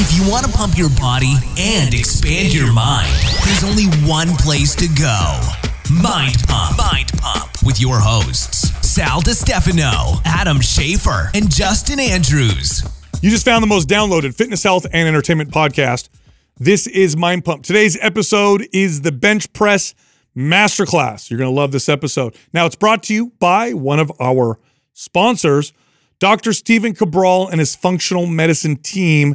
If you want to pump your body and expand your mind, there's only one place to go. Mind Pump. Mind Pump with your hosts, Sal DiStefano, Adam Schafer, and Justin Andrews. You just found the most downloaded fitness, health, and entertainment podcast. This is Mind Pump. Today's episode is the Bench Press Masterclass. You're going to love this episode. Now, it's brought to you by one of our sponsors, Dr. Stephen Cabral and his functional medicine team.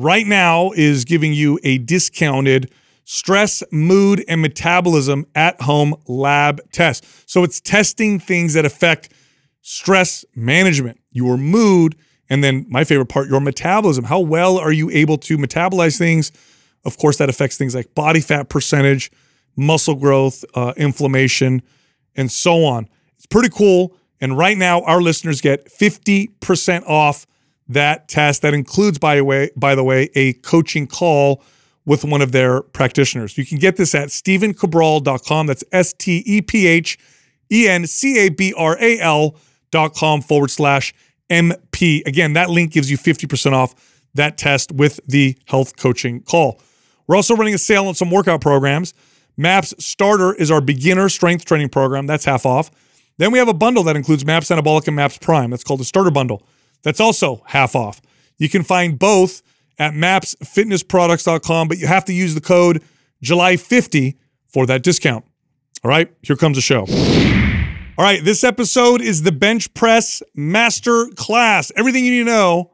Right now is giving you a discounted stress, mood, and metabolism at home lab test. So it's testing things that affect stress management, your mood, and then my favorite part, your metabolism. How well are you able to metabolize things? Of course, that affects things like body fat percentage, muscle growth, uh, inflammation, and so on. It's pretty cool. And right now, our listeners get 50% off that test. That includes, by the way, by the way, a coaching call with one of their practitioners. You can get this at stephencabral.com. That's S T E P H E N C A B R A L dot com forward slash MP. Again, that link gives you 50% off that test with the health coaching call. We're also running a sale on some workout programs. MAPS Starter is our beginner strength training program. That's half off. Then we have a bundle that includes MAPS Anabolic and MAPS Prime. That's called the Starter Bundle. That's also half off. You can find both at mapsfitnessproducts.com, but you have to use the code July50 for that discount. All right, here comes the show. All right, this episode is the bench press master class. Everything you need to know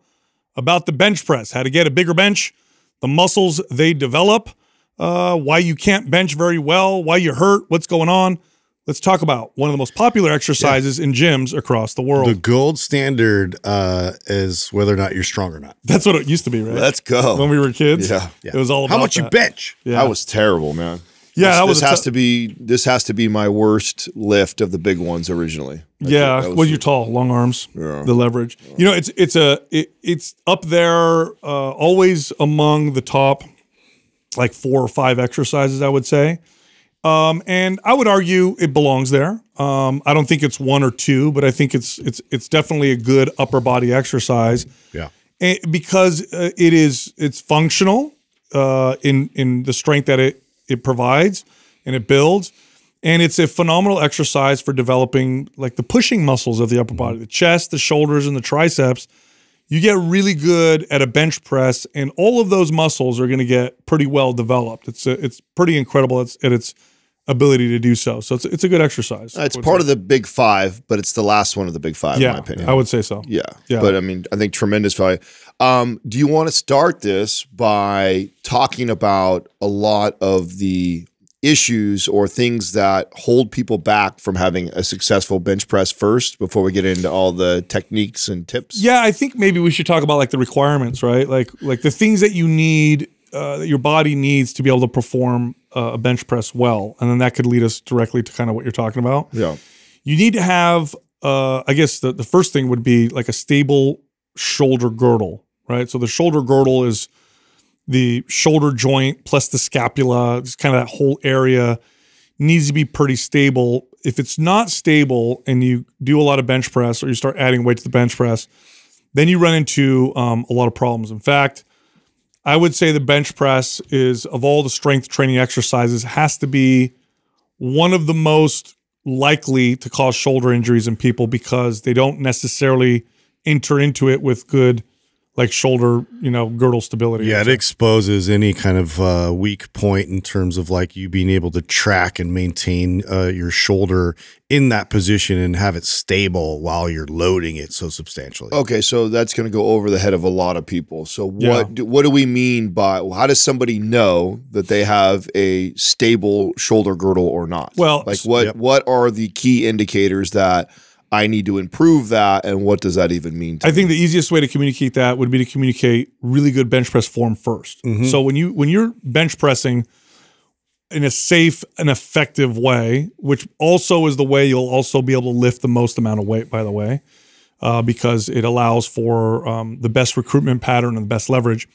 about the bench press, how to get a bigger bench, the muscles they develop, uh, why you can't bench very well, why you hurt, what's going on. Let's talk about one of the most popular exercises in gyms across the world. The gold standard uh, is whether or not you're strong or not. That's what it used to be, right? Let's go. when we were kids. Yeah. It was all about How much you that. bench? Yeah. That was terrible, man. Yeah, this, that was this has tou- to be this has to be my worst lift of the big ones originally. Like, Yeah, was- well, you're tall, long arms, Yeah. the leverage. You know, it's it's a it, it's up there, uh, always among the top, like four or five exercises, I would say. Um, and I would argue it belongs there. Um, I don't think it's one or two, but I think it's it's it's definitely a good upper body exercise. Yeah. And because uh, it is it's functional uh, in in the strength that it it provides and it builds, and it's a phenomenal exercise for developing like the pushing muscles of the upper body, the chest, the shoulders, and the triceps. You get really good at a bench press, and all of those muscles are going to get pretty well developed. It's a, it's pretty incredible at its ability to do so. So it's it's a good exercise. Uh, It's part of the big five, but it's the last one of the big five, in yeah. my opinion. I would say so. yeah. Yeah. But I mean, I think tremendous value. Um, do you want to start this by talking about a lot of the issues or things that hold people back from having a successful bench press first before we get into all the techniques and tips? Yeah, I think maybe we should talk about like the requirements, right? Like like the things that you need, uh, that your body needs to be able to perform a bench press well, and then that could lead us directly to kind of what you're talking about. Yeah. You need to have, uh, I guess the the first thing would be like a stable shoulder girdle, right? So the shoulder girdle is the shoulder joint plus the scapula, just kind of that whole area needs to be pretty stable. If it's not stable and you do a lot of bench press or you start adding weight to the bench press, then you run into um, a lot of problems. In fact, I would say the bench press is of all the strength training exercises has to be one of the most likely to cause shoulder injuries in people because they don't necessarily enter into it with good like shoulder, you know, girdle stability. Yeah, it exposes any kind of uh, weak point in terms of like you being able to track and maintain uh, your shoulder in that position and have it stable while you're loading it so substantially. Okay, so that's going to go over the head of a lot of people. So Yeah. what do, what do we mean by how does somebody know that they have a stable shoulder girdle or not? Well, like what Yep. what are the key indicators that I need to improve that, and what does that even mean? To I think the easiest way to communicate that would be to communicate really good bench press form 1st So when you when you're bench pressing in a safe and effective way, which also is the way you'll also be able to lift the most amount of weight, by the way, uh, because it allows for um, the best recruitment pattern and the best leverage.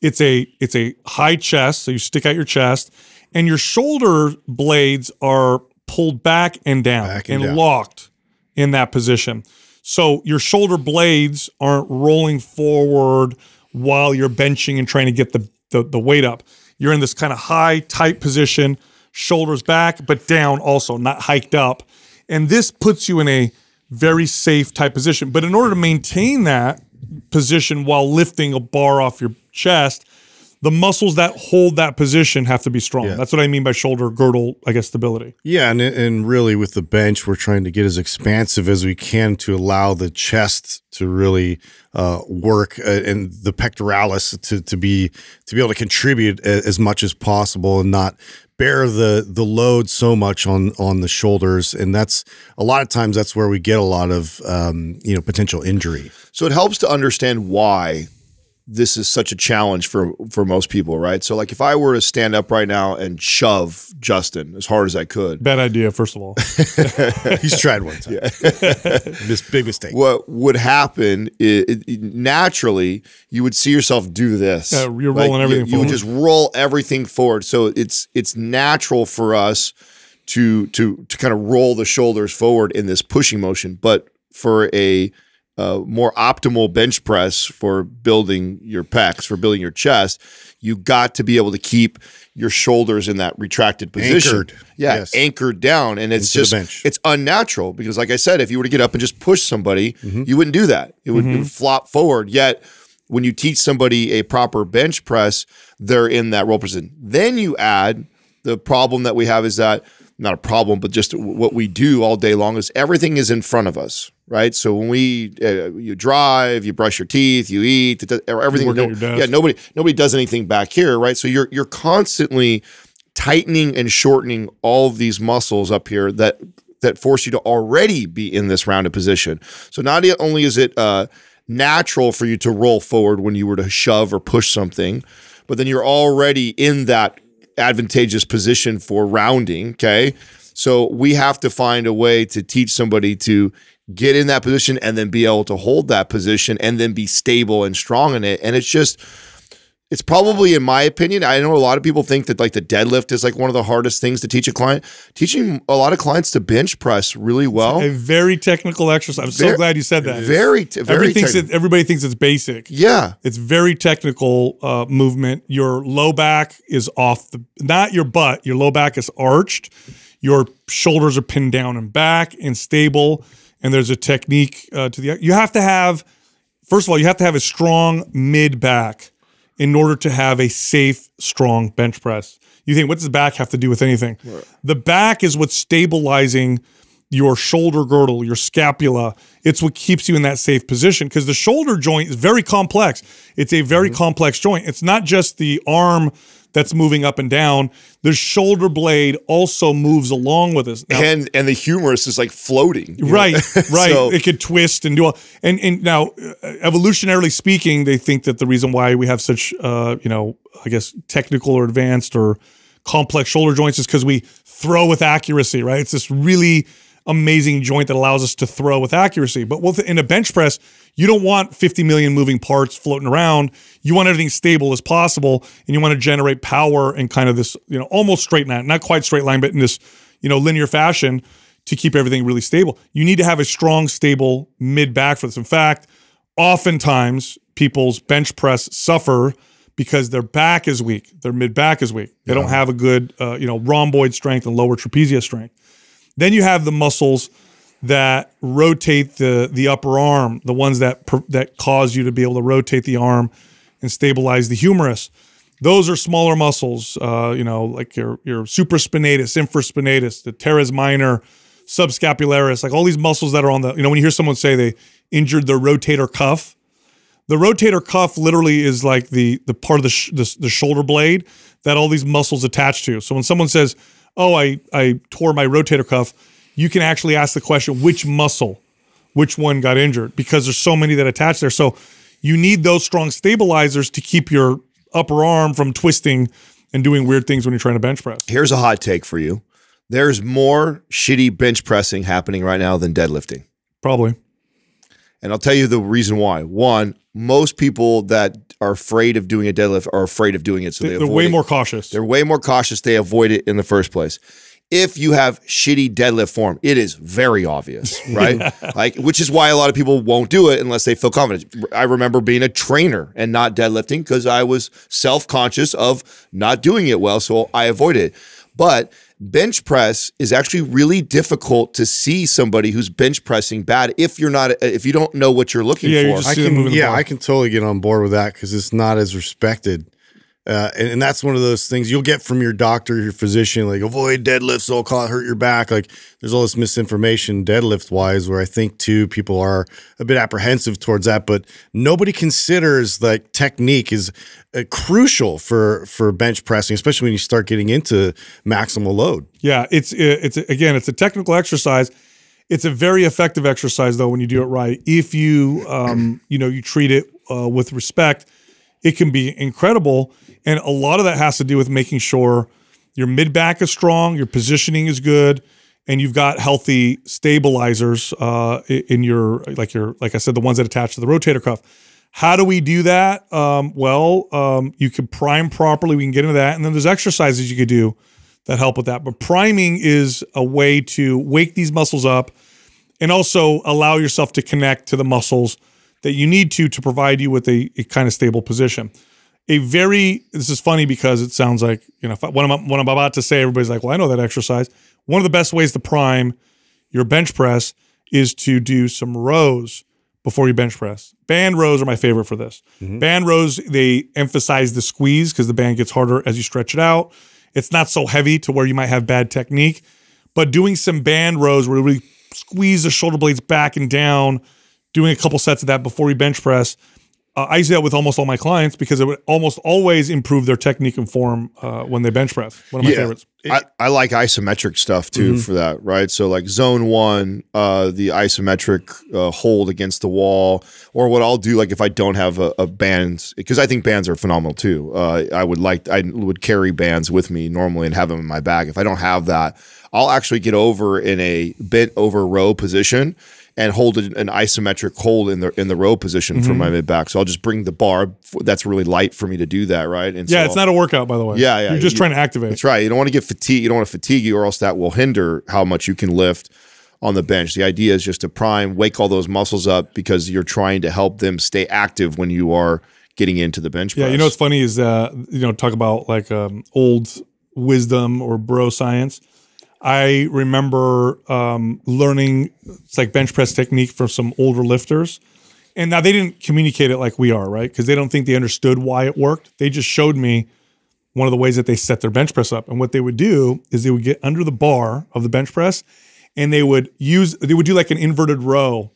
It's a it's a high chest, so you stick out your chest, and your shoulder blades are pulled back and down Back and and down. locked in that position. So your shoulder blades aren't rolling forward while you're benching and trying to get the the, the weight up. You're in this kind of high, tight position, shoulders back, but down also, not hiked up. And this puts you in a very safe type position. But in order to maintain that position while lifting a bar off your chest, the muscles that hold that position have to be strong. Yeah. That's what I mean by shoulder girdle, I guess, stability. Yeah, and and really with the bench, we're trying to get as expansive as we can to allow the chest to really uh, work uh, and the pectoralis to to be to be able to contribute a- as much as possible and not bear the the load so much on on the shoulders. And that's a lot of times that's where we get a lot of um, you know potential injury. So it helps to understand why this is such a challenge for for most people, right? So like if I were to stand up right now and shove Justin as hard as I could, Bad idea, first of all. He's tried one time. this big mistake. what would happen is naturally you would see yourself do this. Yeah, you're Like, rolling you- everything You, would just roll everything forward. So it's it's natural for us to to to kind of roll the shoulders forward in this pushing motion, but for a uh, more optimal bench press for building your pecs, for building your chest, you got to be able to keep your shoulders in that retracted position. Anchored. Yeah, Yes. anchored down. And it's Into just it's unnatural because like I said, if you were to get up and just push somebody, Mm-hmm. you wouldn't do that. It would, it would flop forward. Yet when you teach somebody a proper bench press, they're in that roll position. Then you add the problem that we have is that not a problem, but just what we do all day long is everything is in front of us, right? So when we uh, you drive, you brush your teeth, you eat, does- everything. no- yeah, nobody nobody does anything back here, right? So you're you're constantly tightening and shortening all of these muscles up here that that force you to already be in this rounded position. So not only is it uh, natural for you to roll forward when you were to shove or push something, but then you're already in that advantageous position for rounding. Okay. So we have to find a way to teach somebody to get in that position and then be able to hold that position and then be stable and strong in it. And it's just, it's probably, in my opinion, I know a lot of people think that like the deadlift is like one of the hardest things to teach a client. Teaching a lot of clients to bench press really well. a very technical exercise. I'm so Very- glad you said that. Very, t- very. Everybody thinks technical. that everybody thinks it's basic. yeah. It's very technical uh, movement. Your low back is off the, not your butt. Your low back is arched. Your shoulders are pinned down and back and stable. And there's a technique uh, to the. You have to have, first of all, you have to have a strong mid back in order to have a safe, strong bench press. You think, what does the back have to do with anything? The back is what's stabilizing your shoulder girdle, your scapula. It's what keeps you in that safe position because the shoulder joint is very complex. It's a very complex joint. It's not just the arm that's moving up and down. The shoulder blade also moves along with us. Now, And and the humerus is like floating. Right, right. So- it could twist and do all. And and now, uh, evolutionarily speaking, they think that the reason why we have such, uh, you know, I guess technical or advanced or complex shoulder joints is because we throw with accuracy. Right. It's this really amazing joint that allows us to throw with accuracy. But with in a bench press, you don't want 50 million moving parts floating around. You want everything stable as possible, and you want to generate power in kind of this, you know, almost straight line, not quite straight line, but in this, you know, linear fashion to keep everything really stable. You need to have a strong, stable mid back for this. In fact, oftentimes people's bench press suffer because their back is weak, their mid back is weak. They don't have a good, uh, you know, rhomboid strength and lower trapezius strength. Then you have the muscles that rotate the the upper arm, the ones that that cause you to be able to rotate the arm and stabilize the humerus. Those are smaller muscles, uh, you know, like your your supraspinatus, infraspinatus, the teres minor, subscapularis, like all these muscles that are on the, you know, when you hear someone say they injured their rotator cuff, the rotator cuff literally is like the the part of the, sh- the the shoulder blade that all these muscles attach to. So when someone says, "Oh, I I tore my rotator cuff," you can actually ask the question, "Which muscle? Which one got injured?" Because there's so many that attach there. So you need those strong stabilizers to keep your upper arm from twisting and doing weird things when you're trying to bench press. Here's a hot take for you. There's more shitty bench pressing happening right now than deadlifting. Probably. And I'll tell you the reason why. One, most people that are afraid of doing a deadlift are afraid of doing it. So they They're avoid way it. more cautious. They're way more cautious. They avoid it in the first place. If you have shitty deadlift form, it is very obvious, right? Like, which is why a lot of people won't do it unless they feel confident. I remember being a trainer and not deadlifting because I was self conscious of not doing it well. So I avoided it. But bench press is actually really difficult to see somebody who's bench pressing bad if you're not if you don't know what you're looking Yeah, for. you're just- I can, yeah. I can totally get on board with that because it's not as respected. Uh, and, and that's one of those things you'll get from your doctor, your physician, like avoid deadlifts, they'll call hurt your back. Like there's all this misinformation deadlift wise, where I think too people are a bit apprehensive towards that, but nobody considers like technique is uh, crucial for for bench pressing, especially when you start getting into maximal load. Yeah, it's it's again, it's a technical exercise. It's a very effective exercise though when you do it right. If you um, you know you treat it uh, with respect, it can be incredible. And a lot of that has to do with making sure your mid back is strong, your positioning is good, and you've got healthy stabilizers uh, in your like your like I said, the ones that attach to the rotator cuff. How do we do that? Um, well, um, you can prime properly. We can get into that, and then there's exercises you could do that help with that. But priming is a way to wake these muscles up and also allow yourself to connect to the muscles that you need to to provide you with a, a kind of stable position. A very this is funny because it sounds like you know if I, what I'm what I'm about to say. Everybody's like, well, I know that exercise. One of the best ways to prime your bench press is to do some rows before you bench press. Band rows are my favorite for this. Mm-hmm. Band rows they emphasize the squeeze because the band gets harder as you stretch it out. It's not so heavy to where you might have bad technique, but doing some band rows where you really squeeze the shoulder blades back and down, doing a couple sets of that before we bench press. Uh, I use that with almost all my clients because it would almost always improve their technique and form uh, when they bench press. One of my favorites. I, I like isometric stuff too Mm-hmm. for that, right? So like zone one, uh, the isometric uh, hold against the wall, or what I'll do, like if I don't have a, a bands, because I think bands are phenomenal too. Uh, I would like I would carry bands with me normally and have them in my bag. If I don't have that, I'll actually get over in a bent over row position and hold an isometric hold in the in the row position Mm-hmm. for my mid back. So I'll just bring the bar. That's really light for me to do that, right? And Yeah, so it's not a workout, by the way. Yeah, yeah. You're just You- trying to activate. that's right. You don't want to get fatigue. You don't want to fatigue you, or else that will hinder how much you can lift on the bench. The idea is just to prime, wake all those muscles up because you're trying to help them stay active when you are getting into the bench. Press. Yeah, press. you know what's funny is uh, you know talk about like um, old wisdom or bro science. I remember um, learning it's like bench press technique from some older lifters, and now they didn't communicate it like we are, right? Because they don't think they understood why it worked. They just showed me one of the ways that they set their bench press up, and what they would do is they would get under the bar of the bench press, and they would use they would do like an inverted row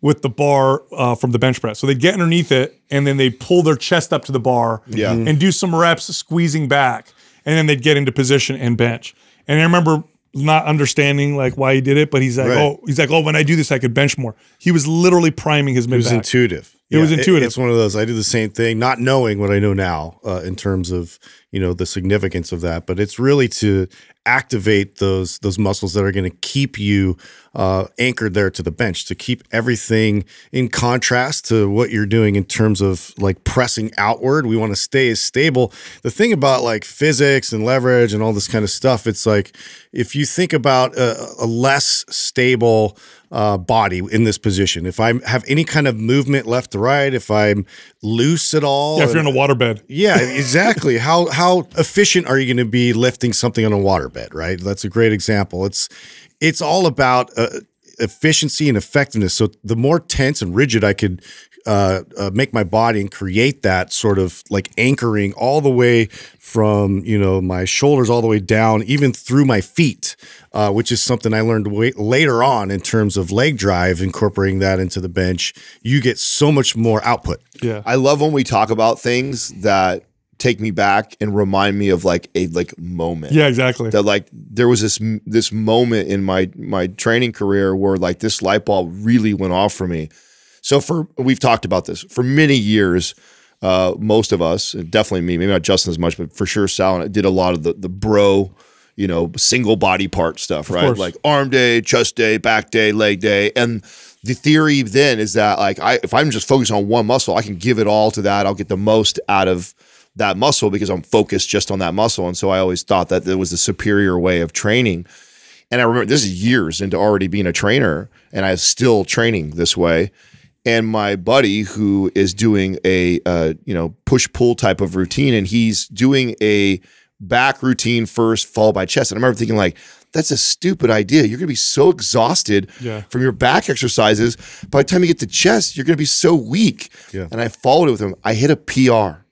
with the bar uh, from the bench press. So they'd get underneath it and then they'd pull their chest up to the bar Yeah. and do some reps squeezing back. And then they'd get into position and bench. And I remember not understanding like why he did it, but he's like, Right. oh, he's like, oh, when I do this, I could bench more. He was literally priming his It mid was back. intuitive. It was intuitive. it's one of those. I did the same thing, not knowing what I know now uh, in terms of you know the significance of that. But it's really to activate those those muscles that are going to keep you uh, anchored there to the bench, to keep everything in contrast to what you're doing in terms of like pressing outward. We want to stay as stable. The thing about like physics and leverage and all this kind of stuff, it's like if you think about a, a less stable uh, body in this position. If I have any kind of movement left to right, if I'm loose at all, yeah, if you're in a waterbed. yeah, exactly. how how efficient are you going to be lifting something on a waterbed? Right. That's a great example. It's it's all about uh, efficiency and effectiveness. So the more tense and rigid I could uh, uh, make my body and create that sort of like anchoring all the way from you know my shoulders all the way down, even through my feet, uh, which is something I learned way, later on in terms of leg drive, incorporating that into the bench. You get so much more output. Yeah. I love when we talk about things that take me back and remind me of like a like moment. Yeah, exactly. that like there was this this moment in my my training career where like this light bulb really went off for me. So for we've talked about this for many years. Uh, most of us, definitely me, maybe not Justin as much, but for sure Sal and I did a lot of the the bro, you know, single body part stuff, right? course. Like arm day, chest day, back day, leg day, and the theory then is that like I if I'm just focused on one muscle, I can give it all to that. I'll get the most out of that muscle because I'm focused just on that muscle. And so I always thought that it was the superior way of training. And I remember this is years into already being a trainer, and I was still training this way. And my buddy, who is doing a uh, you know push pull type of routine, and he's doing a back routine first, followed by chest. And I remember thinking like, that's a stupid idea. You're gonna be so exhausted Yeah. from your back exercises. By the time you get to chest, you're gonna be so weak. Yeah. And I followed it with him. I hit a PR.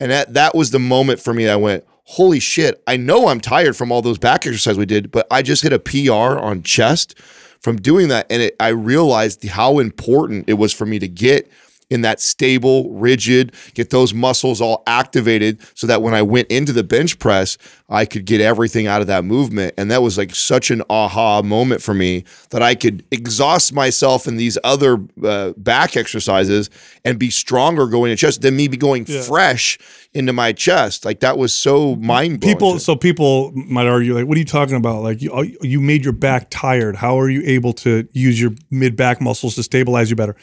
And that that was the moment for me that I went, holy shit, I know I'm tired from all those back exercises we did, but I just hit a PR on chest from doing that. And it, I realized how important it was for me to get in that stable, rigid, get those muscles all activated so that when I went into the bench press, I could get everything out of that movement. And that was like such an aha moment for me that I could exhaust myself in these other uh, back exercises and be stronger going to chest than me be going fresh into my chest. Like that was so mind blowing. people so people might argue like what are you talking about like you, oh, you made your back tired how are you able to use your mid back muscles to stabilize you better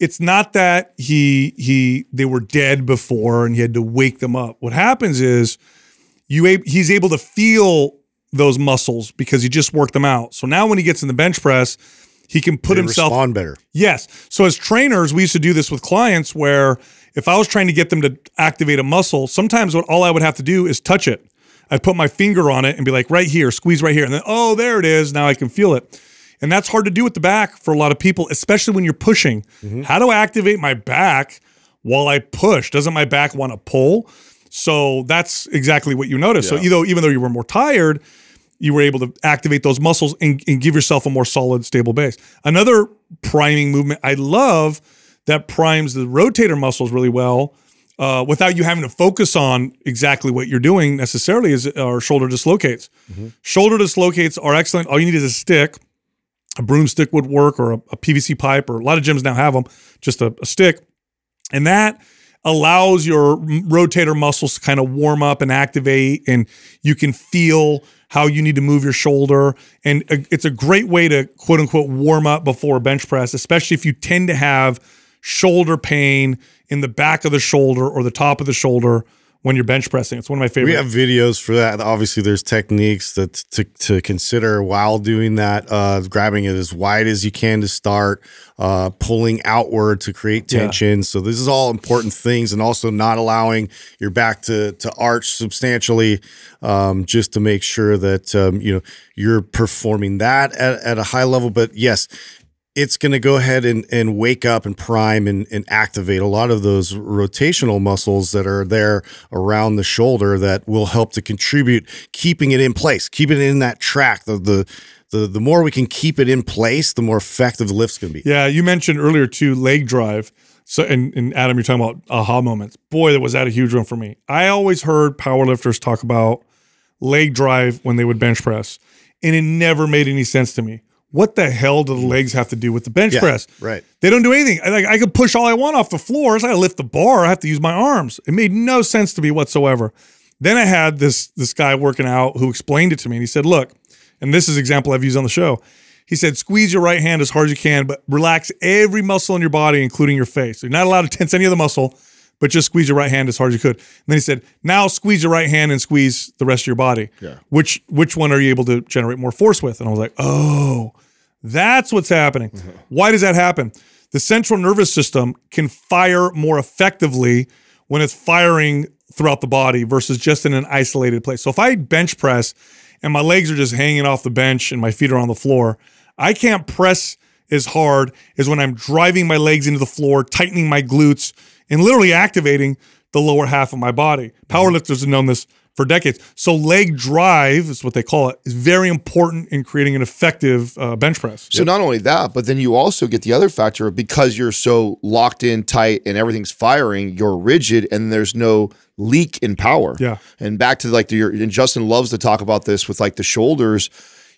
it's not that he he they were dead before and he had to wake them up what happens is you he's able to feel those muscles because he just worked them out so now when he gets in the bench press he can put They himself on better. Yes. So as trainers, we used to do this with clients where if I was trying to get them to activate a muscle, sometimes what all I would have to do is touch it. I'd put my finger on it and be like, right here, squeeze right here. And then, oh, there it is. Now I can feel it. And that's hard to do with the back for a lot of people, especially when you're pushing. Mm-hmm. How do I activate my back while I push? Doesn't my back want to pull? So that's exactly what you notice. So either even though you were more tired, you were able to activate those muscles and, and give yourself a more solid, stable base. Another priming movement I love that primes the rotator muscles really well uh, without you having to focus on exactly what you're doing necessarily is our shoulder dislocates. Mm-hmm. Shoulder dislocates are excellent. All you need is a stick. A broomstick would work or a, a PVC pipe, or a lot of gyms now have them, just a, a stick. And that allows your rotator muscles to kind of warm up and activate, and you can feel how you need to move your shoulder. And it's a great way to quote unquote warm up before a bench press, especially if you tend to have shoulder pain in the back of the shoulder or the top of the shoulder when you're bench pressing. It's one of my favorite. We have videos for that. Obviously, there's techniques that to, to consider while doing that. Uh, grabbing it as wide as you can to start, uh, pulling outward to create Yeah. tension. So this is all important things, and also not allowing your back to to arch substantially, um, just to make sure that um, you know you're performing that at, at a high level. But yes, it's going to go ahead and, and wake up and prime and, and activate a lot of those rotational muscles that are there around the shoulder that will help to contribute keeping it in place, keeping it in that track. The the the, the more we can keep it in place, the more effective the lift's going to be. Yeah, you mentioned earlier too leg drive. So and, and Adam, you're talking about aha moments. Boy, that was that a huge one for me. I always heard powerlifters talk about leg drive when they would bench press, and it never made any sense to me. What the hell do the mm. legs have to do with the bench Yeah, press? right. They don't do anything. I- Like I could push all I want off the floor. So I lift the bar. I have to use my arms. It made no sense to me whatsoever. Then I had this this guy working out who explained it to me, and he said, "Look, and this is an example I've used on the show. He said, squeeze your right hand as hard as you can, but relax every muscle in your body, including your face. You're not allowed to tense any of the muscle, but just squeeze your right hand as hard as you could. And then he said, now squeeze your right hand and squeeze the rest of your body. Yeah. Which which one are you able to generate more force with? And I was like, oh, that's what's happening. Uh-huh. Why does that happen? The central nervous system can fire more effectively when it's firing throughout the body versus just in an isolated place. So if I bench press and my legs are just hanging off the bench and my feet are on the floor, I can't press as hard as when I'm driving my legs into the floor, tightening my glutes, and literally activating the lower half of my body. Powerlifters have known this for decades. So leg drive is what they call it. Is very important in creating an effective uh, bench press. So not only that, but then you also get the other factor of because you're so locked in tight and everything's firing, you're rigid and there's no leak in power. Yeah. And back to like the and Justin loves to talk about this with like the shoulders.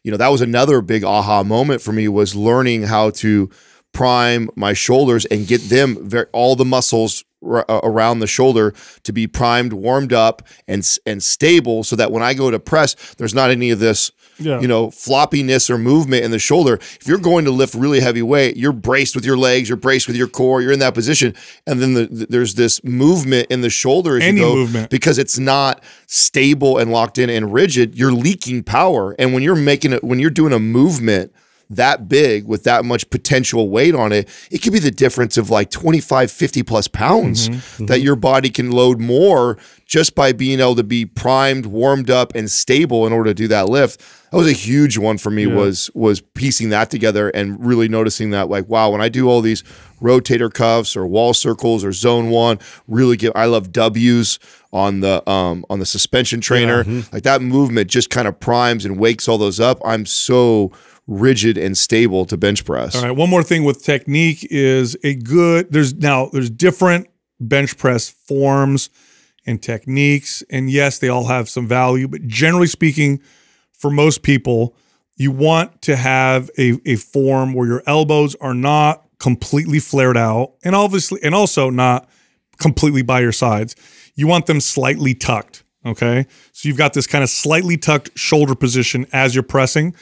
You know, that was another big aha moment for me was learning how to prime my shoulders and get them very, all the muscles r- uh, around the shoulder to be primed, warmed up, and and stable, so that when I go to press, there's not any of this. Yeah. You know, floppiness or movement in the shoulder. If you're going to lift really heavy weight, you're braced with your legs, you're braced with your core, you're in that position, and then the, the- there's this movement in the shoulder as Any you go movement. because it's not stable and locked in and rigid. You're leaking power, and when you're making it, when you're doing a movement that big with that much potential weight on it, it could be the difference of like 25, 50 plus pounds mm-hmm. Mm-hmm. that your body can load more just by being able to be primed, warmed up, and stable in order to do that lift. That was a huge one for me was was piecing that together and really noticing that like, wow, when I do all these rotator cuffs or wall circles or zone one, really get I love W's on the um on the suspension trainer. Mm-hmm. Like that movement just kind of primes and wakes all those up. I'm so rigid and stable to bench press. All right. One more thing with technique is a good. There's now there's different bench press forms and techniques, and yes, they all have some value. But generally speaking, for most people, you want to have a a form where your elbows are not completely flared out, and obviously, and also not completely by your sides. You want them slightly tucked. Okay. So you've got this kind of slightly tucked shoulder position as you're pressing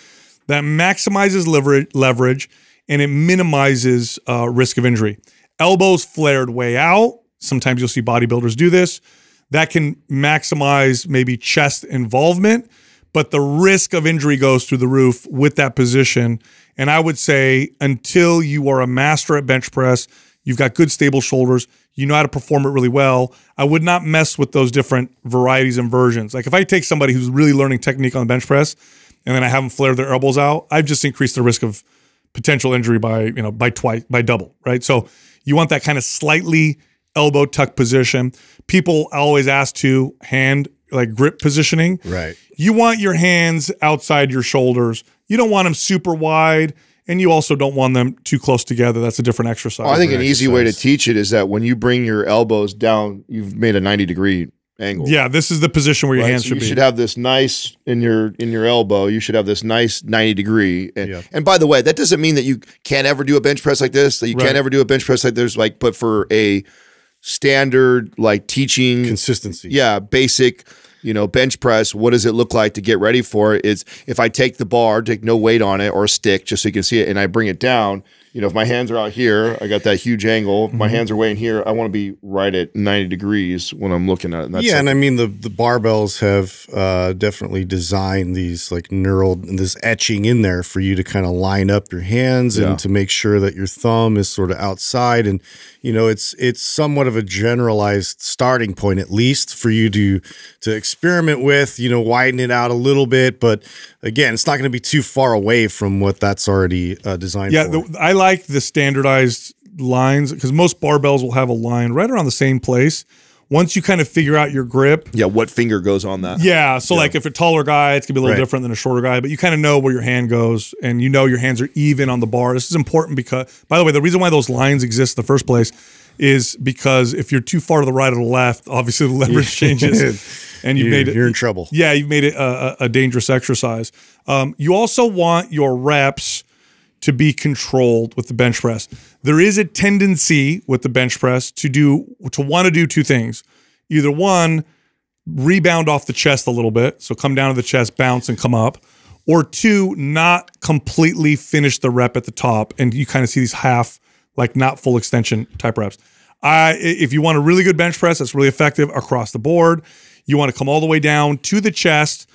that maximizes leverage, and it minimizes uh, risk of injury. Elbows flared way out. Sometimes you'll see bodybuilders do this. That can maximize maybe chest involvement, but the risk of injury goes through the roof with that position. And I would say until you are a master at bench press, you've got good stable shoulders, you know how to perform it really well. I would not mess with those different varieties and versions. Like if I take somebody who's really learning technique on the bench press and then I have them flare their elbows out, I've just increased the risk of potential injury by, you know, by twice, by double, right? So you want that kind of slightly elbow tuck position. People always ask to hand like grip positioning. Right. You want your hands outside your shoulders. You don't want them super wide, and you also don't want them too close together. That's a different exercise. I think an Different easy way to teach it is that when you bring your elbows down, you've made a 90 degree angle. yeah, this is the position where your Right? hands So should you be. You should have this nice in your in your elbow. You should have this nice 90 degree. And, Yeah. and by the way, that doesn't mean that you can't ever do a bench press like this, that you Right. can't ever do a bench press like there's like, but for a standard like teaching Consistency. yeah, basic, you know, bench press. What does it look like to get ready for it? Is if I take the bar, take no weight on it or a stick, just so you can see it, and I bring it down. You know, if my hands are out here, I got that huge angle. If my Mm-hmm. hands are way in here, I want to be right at ninety degrees when I'm looking at it. And that's yeah, like- and I mean the the barbells have uh, definitely designed these like neural this etching in there for you to kind of line up your hands Yeah. and to make sure that your thumb is sort of outside, and you know it's it's somewhat of a generalized starting point at least for you to to experiment with. You know, widen it out a little bit, but again, it's not going to be too far away from what that's already uh, designed. yeah, for. the, I like the standardized lines because most barbells will have a line right around the same place. Once you kind of figure out your grip, yeah, what finger goes on that? Yeah. So like if a taller guy, it's gonna be a little Right. different than a shorter guy, but you kind of know where your hand goes and you know your hands are even on the bar. This is important because by the way, the reason why those lines exist in the first place is because if you're too far to the right or the left, obviously the leverage changes and you've you're, made it you're in trouble. yeah, you've made it a, a a dangerous exercise. Um, you also want your reps to be controlled with the bench press. There is a tendency with the bench press to do to want to do two things. Either one, rebound off the chest a little bit, so come down to the chest, bounce and come up, or two, not completely finish the rep at the top, and you kind of see these half, like not full extension type reps. I, if you want a really good bench press that's really effective across the board, you want to come all the way down to the chest,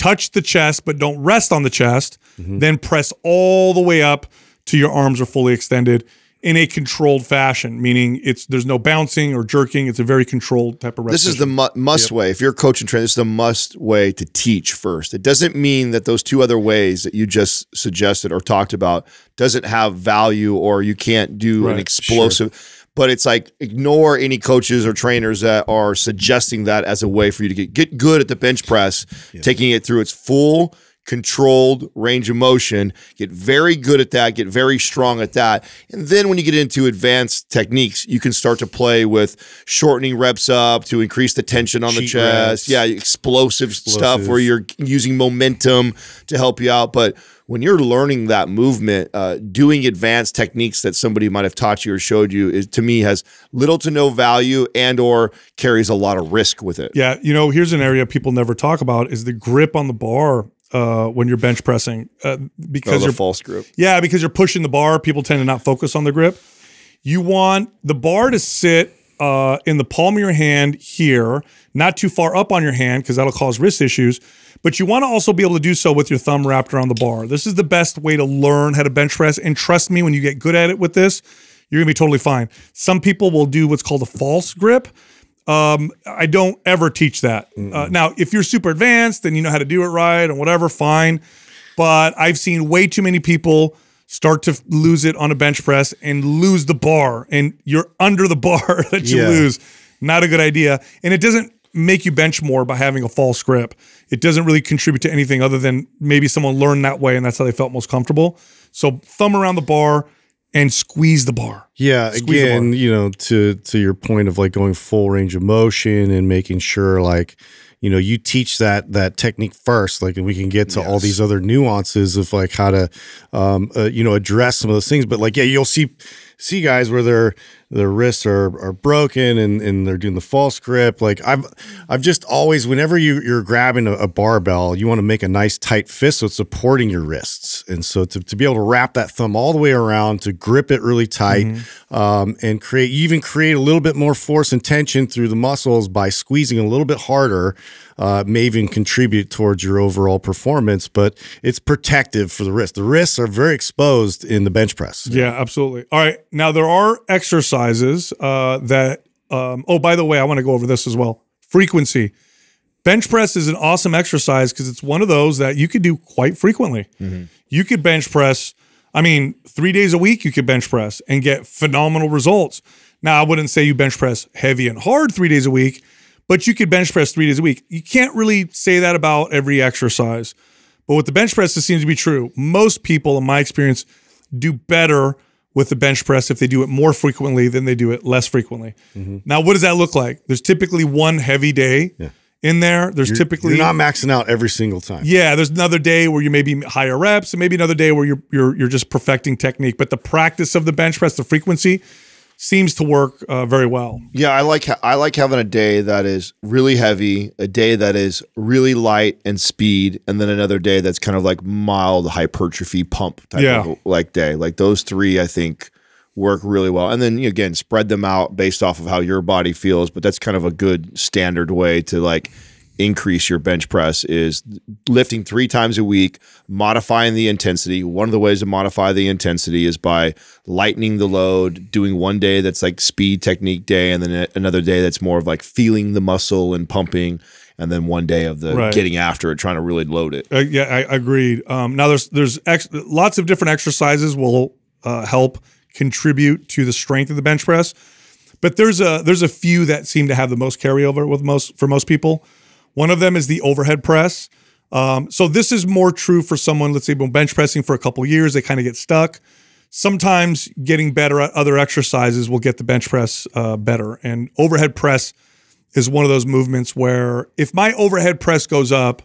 touch the chest, but don't rest on the chest. Then press all the way up to your arms are fully extended in a controlled fashion, meaning it's there's no bouncing or jerking. It's a very controlled type of rest. This is the mu- must way. If you're a coach and trainer, this is the must way to teach first. It doesn't mean that those two other ways that you just suggested or talked about doesn't have value or you can't do an Right, explosive. But it's like ignore any coaches or trainers that are suggesting that as a way for you to get get good at the bench press, taking it through its full controlled range of motion, get very good at that, get very strong at that. And then when you get into advanced techniques, you can start to play with shortening reps up to increase the tension on the chest. reps. Yeah, explosive, stuff where you're using momentum to help you out. But when you're learning that movement, uh, doing advanced techniques that somebody might have taught you or showed you, is, to me has little to no value and or carries a lot of risk with it. Yeah, you know, here's an area people never talk about is the grip on the bar uh, when you're bench pressing uh, Oh, because the you're false grip. yeah because you're pushing the bar. People tend to not focus on the grip. You want the bar to sit uh, in the palm of your hand here, not too far up on your hand because that'll cause wrist issues. But you want to also be able to do so with your thumb wrapped around the bar. This is the best way to learn how to bench press. And trust me, when you get good at it with this, you're gonna be totally fine. Some people will do what's called a false grip. Um, I don't ever teach that. Uh, now, if you're super advanced and you know how to do it right and whatever, fine. But I've seen way too many people start to lose it on a bench press and lose the bar, and you're under the bar that you Yeah. lose. Not a good idea. And it doesn't make you bench more by having a false grip. It doesn't really contribute to anything other than maybe someone learned that way and that's how they felt most comfortable. So thumb around the bar and squeeze the bar. Yeah, Squeeze again, bar. you know, to to your point of like going full range of motion and making sure like you know you teach that that technique first like and we can get to all these other nuances of like how to um uh, you know address some of those things. But like yeah you'll see see guys where their their wrists are are broken and and they're doing the false grip. Like i've i've just always whenever you you're grabbing a, a barbell you want to make a nice tight fist so it's supporting your wrists. And so to, to be able to wrap that thumb all the way around to grip it really tight um, and create even create a little bit more force and tension through the muscles by squeezing a little bit harder uh, may even contribute towards your overall performance but it's protective for the wrist the wrists are very exposed in the bench press Yeah, absolutely. All right. Now there are exercises uh, that. Um, oh, by the way, I want to go over this as well. Frequency. Bench press is an awesome exercise because it's one of those that you could do quite frequently. You could bench press. I mean, three days a week you could bench press and get phenomenal results. Now, I wouldn't say you bench press heavy and hard three days a week, but you could bench press three days a week. You can't really say that about every exercise. But with the bench press, this seems to be true. Most people, in my experience, do better with the bench press if they do it more frequently than they do it less frequently. Mm-hmm. Now, what does that look like? There's typically one heavy day in there. There's typically you're not maxing out every single time yeah, there's another day where you maybe higher reps, and maybe another day where you're you're you're just perfecting technique. But the practice of the bench press, the frequency, seems to work uh, very well. Yeah, I like ha- I like having a day that is really heavy, a day that is really light and speed, and then another day that's kind of like mild hypertrophy pump type Yeah. of like day. Like those three, I think work really well. And then you know, again, spread them out based off of how your body feels. But that's kind of a good standard way to like increase your bench press is lifting three times a week, modifying the intensity. One of the ways to modify the intensity is by lightening the load, doing one day that's like speed technique day, and then another day that's more of like feeling the muscle and pumping, and then one day of the Right. getting after it, trying to really load it. Uh, yeah, I agreed. Um, now there's there's ex- lots of different exercises will uh, help contribute to the strength of the bench press, but there's a there's a few that seem to have the most carryover with most for most people. One of them is the overhead press. Um, so this is more true for someone, let's say, been bench pressing for a couple years, they kind of get stuck. Sometimes getting better at other exercises will get the bench press uh, better, and overhead press is one of those movements where if my overhead press goes up,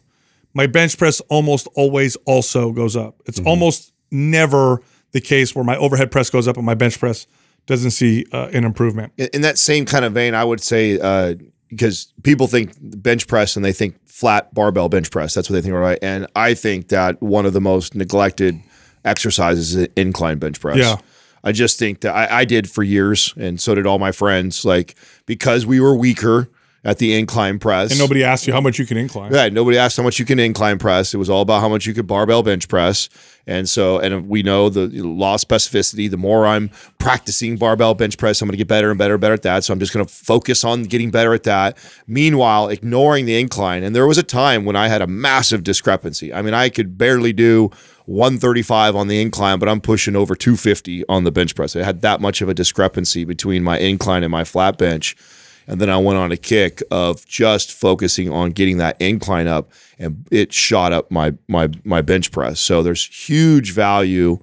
my bench press almost always also goes up. It's almost never the case where my overhead press goes up and my bench press doesn't see uh, an improvement. in in that same kind of vein, I would say uh, because people think bench press and they think flat barbell bench press. That's what they think, right? And I think that one of the most neglected exercises is incline bench press. Yeah. I just think that I, I did for years, and so did all my friends. Like because we were weaker at the incline press, And nobody asked you how much you can incline. Right. Nobody asked how much you can incline press. It was all about how much you could barbell bench press. And so, and we know the law of specificity. The more I'm practicing barbell bench press, I'm going to get better and better and better at that. So I'm just going to focus on getting better at that. Meanwhile, ignoring the incline. And there was a time when I had a massive discrepancy. I mean, I could barely do 135 on the incline, but I'm pushing over 250 on the bench press. I had that much of a discrepancy between my incline and my flat bench. And then I went on a kick of just focusing on getting that incline up, and it shot up my my my bench press. So there's huge value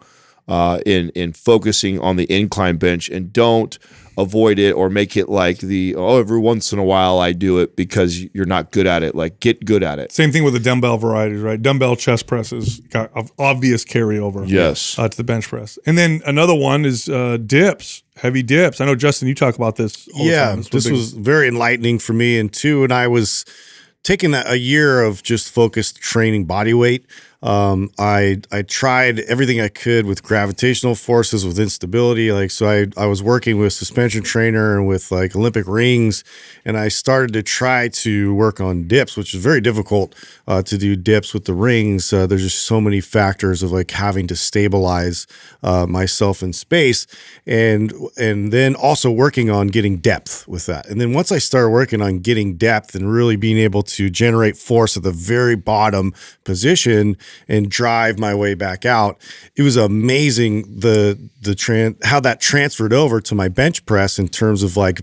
uh, in in focusing on the incline bench, and don't avoid it or make it like the oh every once in a while I do it because you're not good at it. Like get good at it. Same thing with the dumbbell varieties, right? Dumbbell chest presses got obvious carryover. Yes. Uh, to the bench press. And then another one is uh, dips, heavy dips. I know, Justin, you talk about this. all the yeah, this big- was very enlightening for me. And two, and I was taking a, a year of just focused training body weight. Um, I I tried everything I could with gravitational forces, with instability. Like so, I I was working with suspension trainer and with like Olympic rings, and I started to try to work on dips, which is very difficult uh, to do dips with the rings. Uh, there's just so many factors of like having to stabilize uh, myself in space, and and then also working on getting depth with that. And then once I started working on getting depth and really being able to generate force at the very bottom position and drive my way back out, it was amazing the the tran- how that transferred over to my bench press in terms of like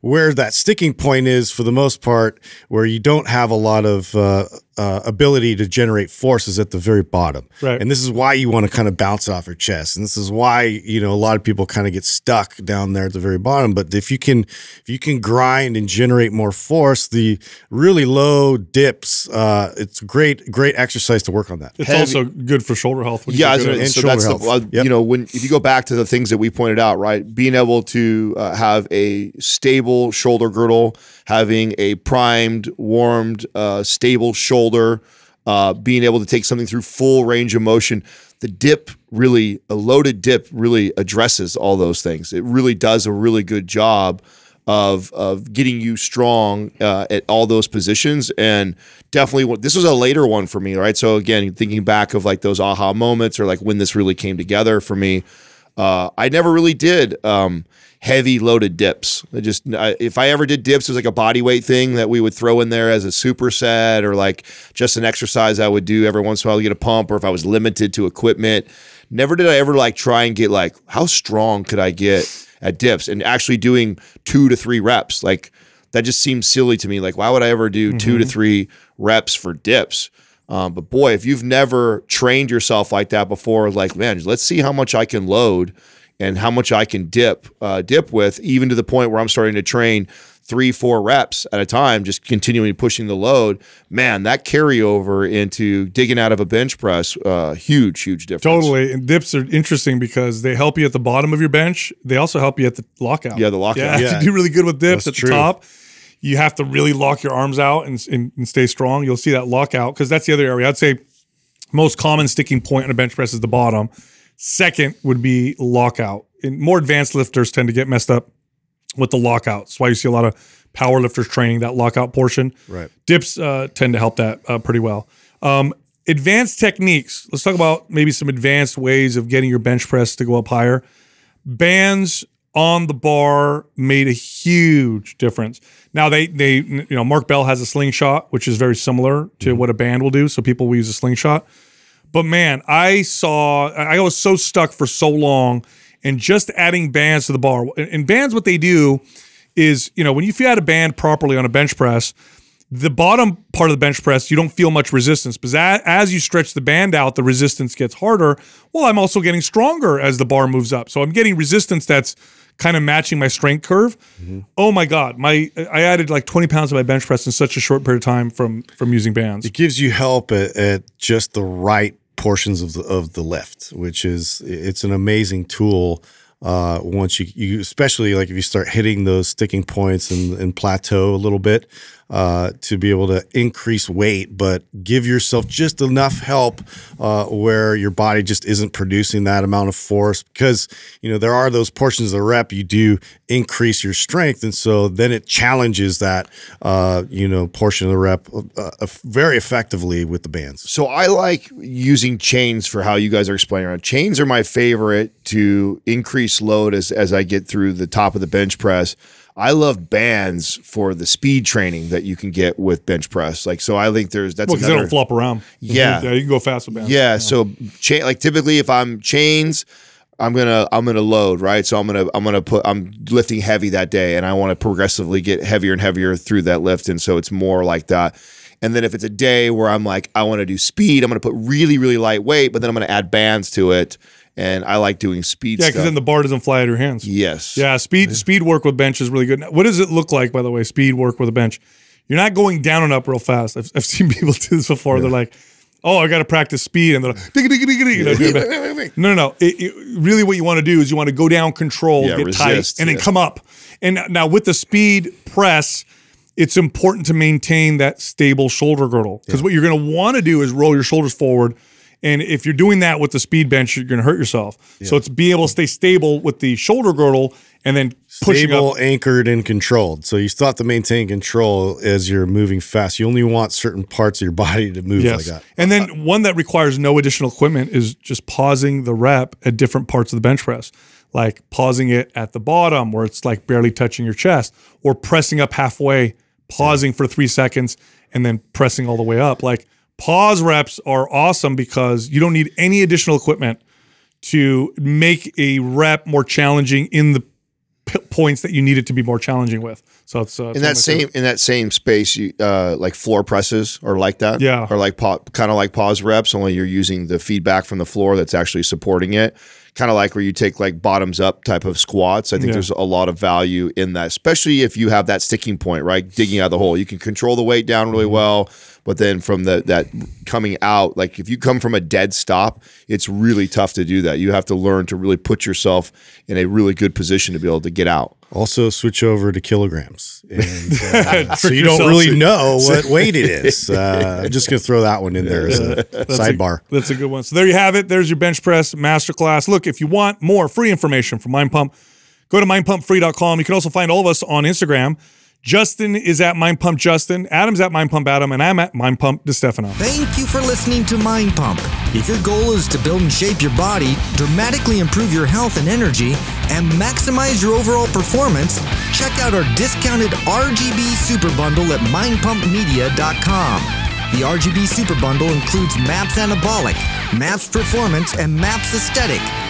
where that sticking point is for the most part, where you don't have a lot of uh, uh, ability to generate forces at the very bottom. Right. And this is why you want to kind of bounce off your chest. And this is why, you know, a lot of people kind of get stuck down there at the very bottom. But if you can if you can grind and generate more force, the really low dips, uh, it's great, great exercise to work on that. It's heavy- also good for shoulder health. When Yeah, get good so, so shoulder that's the, health. uh, Yep. you know when if you go back to the things that we pointed out, right? Being able to uh, have a stable shoulder girdle, having a primed, warmed, uh, stable shoulder, uh, being able to take something through full range of motion. The dip really, a loaded dip really addresses all those things. It really does a really good job of of getting you strong uh, at all those positions and definitely this was a later one for me right so again thinking back of like those aha moments or like when this really came together for me uh, I never really did um, heavy loaded dips. I just I, if I ever did dips, it was like a body weight thing that we would throw in there as a superset or like just an exercise I would do every once in a while to get a pump, or if I was limited to equipment. Never did I ever like try and get like how strong could I get at dips and actually doing two to three reps like that just seems silly to me. Like why would I ever do two to three reps for dips? Um, but boy, if you've never trained yourself like that before, like man, let's see how much I can load and how much I can dip uh, dip with, even to the point where I'm starting to train three, four reps at a time, just continuing pushing the load. Man, that carryover into digging out of a bench press, uh, huge, huge difference. Totally. And dips are interesting because they help you at the bottom of your bench. They also help you at the lockout. Yeah, the lockout. Yeah, Yeah. to do really good with dips That's at true. the top. You have to really lock your arms out and, and, and stay strong. You'll see that lockout because that's the other area. I'd say most common sticking point on a bench press is the bottom. Second would be lockout. And more advanced lifters tend to get messed up with the lockout. That's why you see a lot of power lifters training that lockout portion. Right. Dips uh, tend to help that uh, pretty well. Um, advanced techniques. Let's talk about maybe some advanced ways of getting your bench press to go up higher. Bands on the bar made a huge difference. Now they they you know Mark Bell has a slingshot, which is very similar to mm-hmm. what a band will do. So people will use a slingshot. But man, I saw I was so stuck for so long, and just adding bands to the bar. And and bands, what they do is, you know, when you add a band properly on a bench press, the bottom part of the bench press, you don't feel much resistance. But as, as you stretch the band out, the resistance gets harder. Well, I'm also getting stronger as the bar moves up. So I'm getting resistance that's kind of matching my strength curve. Oh my God. My I added like 20 pounds of my bench press in such a short period of time from from using bands. It gives you help at, at just the right portions of the of the lift, which is it's an amazing tool. Uh, once you, you especially like if you start hitting those sticking points and, and plateau a little bit, uh, to be able to increase weight, but give yourself just enough help uh, where your body just isn't producing that amount of force. Because you know there are those portions of the rep you do increase your strength, and so then it challenges that uh, you know portion of the rep uh, uh, very effectively with the bands. So I like using chains for how you guys are explaining Around. Chains are my favorite to increase load as as I get through the top of the bench press. I love bands for the speed training that you can get with bench press. Like so, I think there's that's Well, because they another- don't flop around. Yeah. yeah, you can go fast with bands. Yeah, so chain like typically if I'm chains, I'm gonna I'm gonna load right. So I'm gonna I'm gonna put I'm lifting heavy that day, and I want to progressively get heavier and heavier through that lift, and so it's more like that. And then if it's a day where I'm like I want to do speed, I'm gonna put really really light weight, but then I'm gonna add bands to it, and I like doing speed Yeah, because then the bar doesn't fly out of your hands. yes. Yeah, speed speed work with bench is really good. What does it look like, by the way? Speed work with a bench. You're not going down and up real fast. I've, I've seen people do this before. They're like, "Oh, I got to practice speed," and they're like, "Digga, digga, digga, digga," you know, no, no, no. It, it- really, what you want to do is you want to go down, control, Yeah, get resist, tight, and then come up. And now with the speed press, it's important to maintain that stable shoulder girdle because what you're going to want to do is roll your shoulders forward. And if you're doing that with the speed bench, you're going to hurt yourself. So it's being able to stay stable with the shoulder girdle and then Stable, anchored, and controlled. So you still have to maintain control as you're moving fast. You only want certain parts of your body to move like that. And then one that requires no additional equipment is just pausing the rep at different parts of the bench press, like pausing it at the bottom where it's like barely touching your chest, or pressing up halfway, pausing for three seconds, and then pressing all the way up. Like pause reps are awesome because you don't need any additional equipment to make a rep more challenging in the p- points that you need it to be more challenging with. So it's uh, in that of my favorite- same in that same space, you uh, like floor presses or like that, Yeah. or like pa- kind of like pause reps. Only you're using the feedback from the floor that's actually supporting it. Kind of like where you take like bottoms up type of squats. I think Yeah. there's a lot of value in that, especially if you have that sticking point, right? Digging out of the hole, you can control the weight down Mm-hmm. really well. But then from the that coming out, like if you come from a dead stop, it's really tough to do that. You have to learn to really put yourself in a really good position to be able to get out. Also, switch over to kilograms. And, uh, so you don't yourself. really know what weight it is. Uh, I'm just going to throw that one in there as a That's sidebar. A, that's a good one. So there you have it. There's your bench press masterclass. Look, if you want more free information from Mind Pump, go to mindpumpfree.com. You can also find all of us on Instagram. Justin is at Mind Pump Justin. Adam's at Mind Pump Adam, and I'm at Mind Pump DeStefano. Thank you for listening to Mind Pump. If your goal is to build and shape your body, dramatically improve your health and energy, and maximize your overall performance, check out our discounted RGB Super Bundle at mindpumpmedia.com. The RGB Super Bundle includes MAPS Anabolic, MAPS Performance, and MAPS Aesthetic.